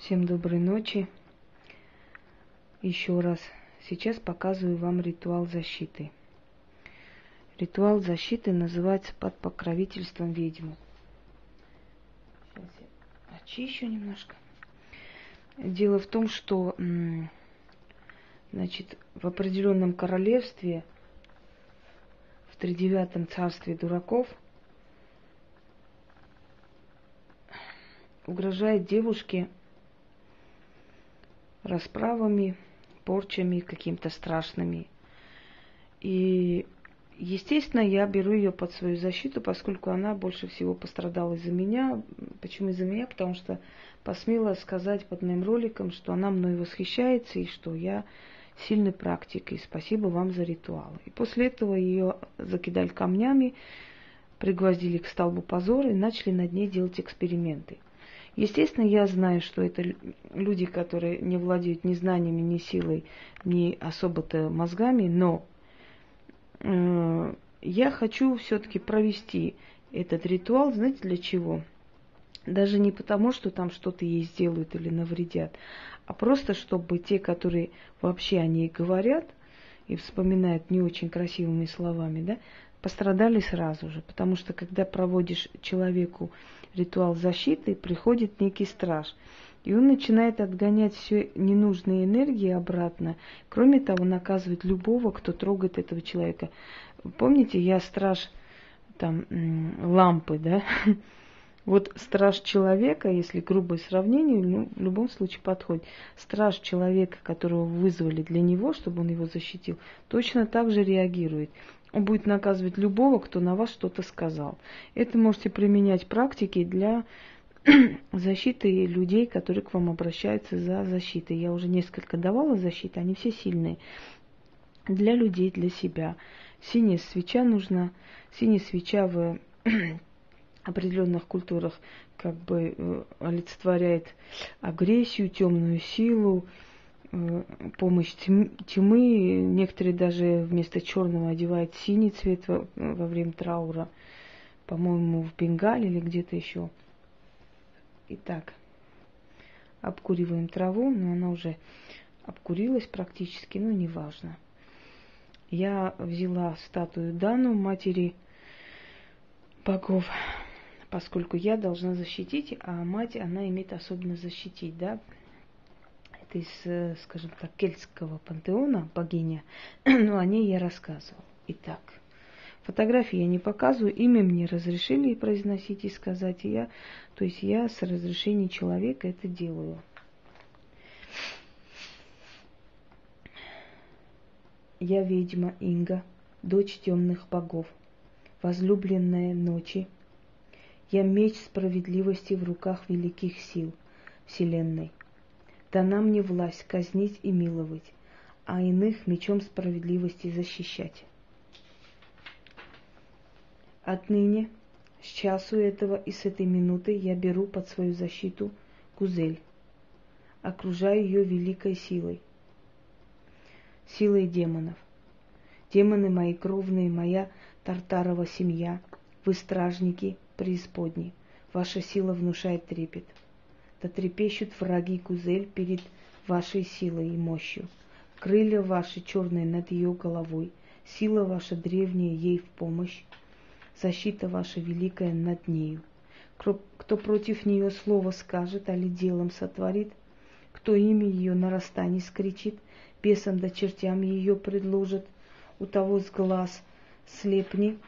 Всем доброй ночи. Еще раз. Сейчас показываю вам ритуал защиты. Ритуал защиты называется под покровительством ведьмы. Сейчас я очищу немножко. Дело в том, что значит, в определенном королевстве, в тридевятом царстве дураков, угрожает девушке расправами, порчами какими-то страшными. И, естественно, я беру ее под свою защиту, поскольку она больше всего пострадала из-за меня. Почему из-за меня? Потому что посмела сказать под моим роликом, что она мной восхищается и что я сильный практик, и спасибо вам за ритуал. И после этого ее закидали камнями, пригвоздили к столбу позора и начали над ней делать эксперименты – Естественно, я знаю, что это люди, которые не владеют ни знаниями, ни силой, ни особо-то мозгами, но э, я хочу все-таки провести этот ритуал, знаете, для чего? Даже не потому, что там что-то ей сделают или навредят, а просто чтобы те, которые вообще о ней говорят и вспоминают не очень красивыми словами, да, пострадали сразу же. Потому что когда проводишь человеку ритуал защиты, приходит некий страж. И он начинает отгонять все ненужные энергии обратно. Кроме того, наказывает любого, кто трогает этого человека. Помните, я страж там лампы, да? Вот страж человека, если грубое сравнение, ну, в любом случае подходит. Страж человека, которого вызвали для него, чтобы он его защитил, точно так же реагирует. Он будет наказывать любого, кто на вас что-то сказал. Это можете применять практики для защиты людей, которые к вам обращаются за защитой. Я уже несколько давала защиты, они все сильные. Для людей, для себя. Синяя свеча нужна. Синяя свеча в определенных культурах как бы э, олицетворяет агрессию, темную силу, помощь тьмы. Некоторые даже вместо черного одевают синий цвет во, во время траура. По-моему, в Бенгале или где-то еще. Итак, обкуриваем траву, но она уже обкурилась практически, но неважно. Я взяла статую Дану, матери богов, поскольку я должна защитить, а мать, она имеет особенно защитить, да, это из, э, скажем так, кельтского пантеона, богиня, но о ней я рассказывал. Итак, фотографии я не показываю, имя мне разрешили произносить и сказать, и я, то есть я с разрешения человека это делаю. Я ведьма Инга, дочь темных богов, возлюбленная ночи. Я меч справедливости в руках великих сил Вселенной. Дана мне власть казнить и миловать, а иных мечом справедливости защищать. Отныне, с часу этого и с этой минуты я беру под свою защиту Гузель, окружаю ее великой силой, силой демонов. Демоны мои кровные, моя Тартарова семья, вы стражники преисподней, ваша сила внушает трепет – да трепещут враги Гузель перед вашей силой и мощью. Крылья ваши черные над ее головой, сила ваша древняя ей в помощь, защита ваша великая над нею. Кто против нее слово скажет, али делом сотворит, кто имя ее на расстане скричит, бесам да чертям ее предложит, у того с глаз слепни,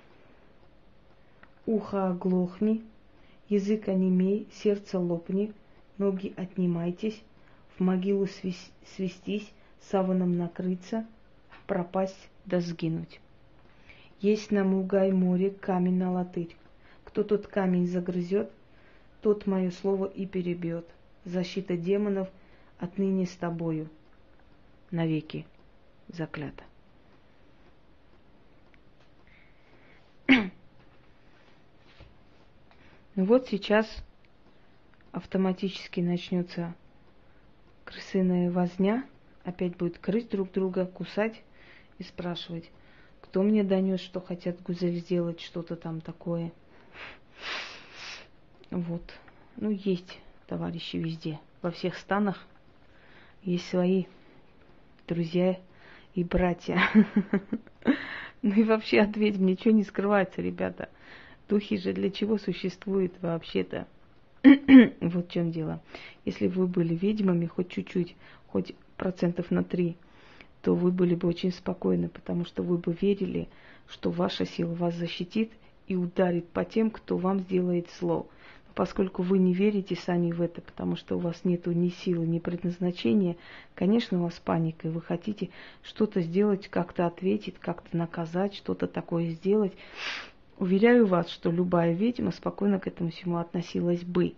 ухо оглохни, язык онемей, сердце лопни, ноги отнимайтесь, в могилу свестись, саваном накрыться, пропасть да сгинуть. Есть на Мугай море камень на латырь. Кто тот камень загрызет, тот мое слово и перебьет. Защита демонов отныне с тобою. Навеки заклято. Ну вот сейчас автоматически начнется крысиная возня, опять будет крыть друг друга, кусать и спрашивать, кто мне донес, что хотят Гузель сделать, что-то там такое. Вот. Ну, есть товарищи везде. во всех станах есть свои друзья и братья. Ну и вообще от ведьм ничего не скрывается, ребята. Духи же для чего существуют вообще-то? вот в чем дело. Если вы были ведьмами хоть чуть-чуть, хоть процентов на три, то вы были бы очень спокойны, потому что вы бы верили, что ваша сила вас защитит и ударит по тем, кто вам сделает зло поскольку вы не верите сами в это, потому что у вас нет ни силы, ни предназначения, конечно, у вас паника, и вы хотите что-то сделать, как-то ответить, как-то наказать, что-то такое сделать. Уверяю вас, что любая ведьма спокойно к этому всему относилась бы.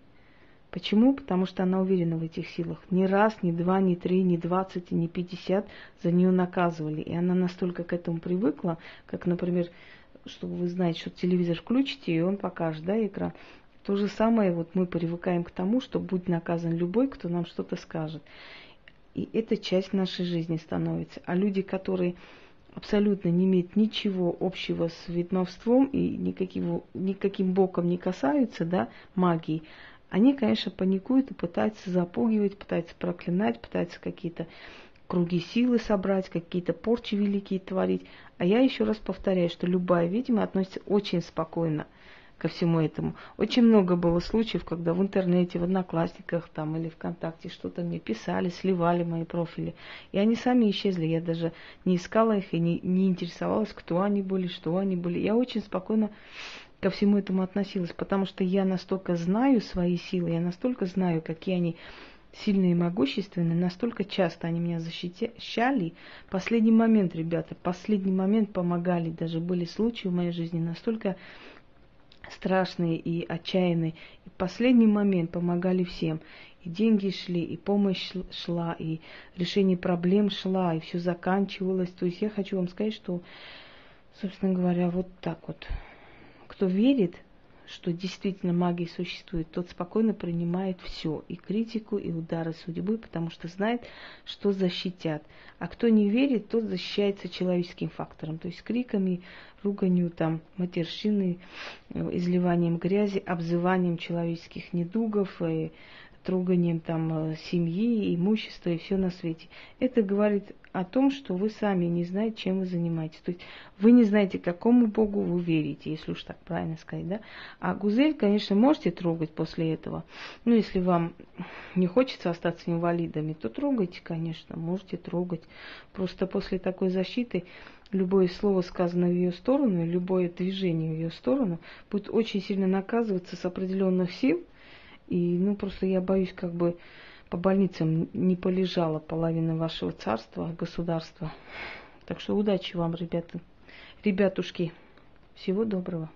Почему? Потому что она уверена в этих силах. Ни раз, ни два, ни три, ни двадцать, ни пятьдесят за нее наказывали. И она настолько к этому привыкла, как, например, чтобы вы знаете, что телевизор включите, и он покажет, да, экран. То же самое вот мы привыкаем к тому, что будь наказан любой, кто нам что-то скажет. И это часть нашей жизни становится. А люди, которые абсолютно не имеют ничего общего с ведьмовством и никаким, никаким боком не касаются да, магии, они, конечно, паникуют и пытаются запугивать, пытаются проклинать, пытаются какие-то круги силы собрать, какие-то порчи великие творить. А я еще раз повторяю, что любая ведьма относится очень спокойно ко всему этому. Очень много было случаев, когда в интернете, в Одноклассниках там или ВКонтакте что-то мне писали, сливали мои профили. И они сами исчезли. Я даже не искала их и не, не интересовалась, кто они были, что они были. Я очень спокойно ко всему этому относилась, потому что я настолько знаю свои силы, я настолько знаю, какие они сильные и могущественные, настолько часто они меня защищали. Последний момент, ребята, последний момент помогали. Даже были случаи в моей жизни настолько страшные и отчаянные. И в последний момент помогали всем. И деньги шли, и помощь шла, и решение проблем шла, и все заканчивалось. То есть я хочу вам сказать, что, собственно говоря, вот так вот. Кто верит, что действительно магия существует, тот спокойно принимает все, и критику, и удары судьбы, потому что знает, что защитят. А кто не верит, тот защищается человеческим фактором, то есть криками, руганью, там, матерщиной, э, изливанием грязи, обзыванием человеческих недугов, и троганием там э, семьи, имущества и все на свете. Это говорит о том, что вы сами не знаете, чем вы занимаетесь. То есть вы не знаете, какому Богу вы верите, если уж так правильно сказать, да. А Гузель, конечно, можете трогать после этого. Ну, если вам не хочется остаться инвалидами, то трогайте, конечно, можете трогать. Просто после такой защиты любое слово, сказанное в ее сторону, любое движение в ее сторону будет очень сильно наказываться с определенных сил – и, ну, просто я боюсь, как бы по больницам не полежала половина вашего царства, государства. Так что удачи вам, ребята, ребятушки. Всего доброго.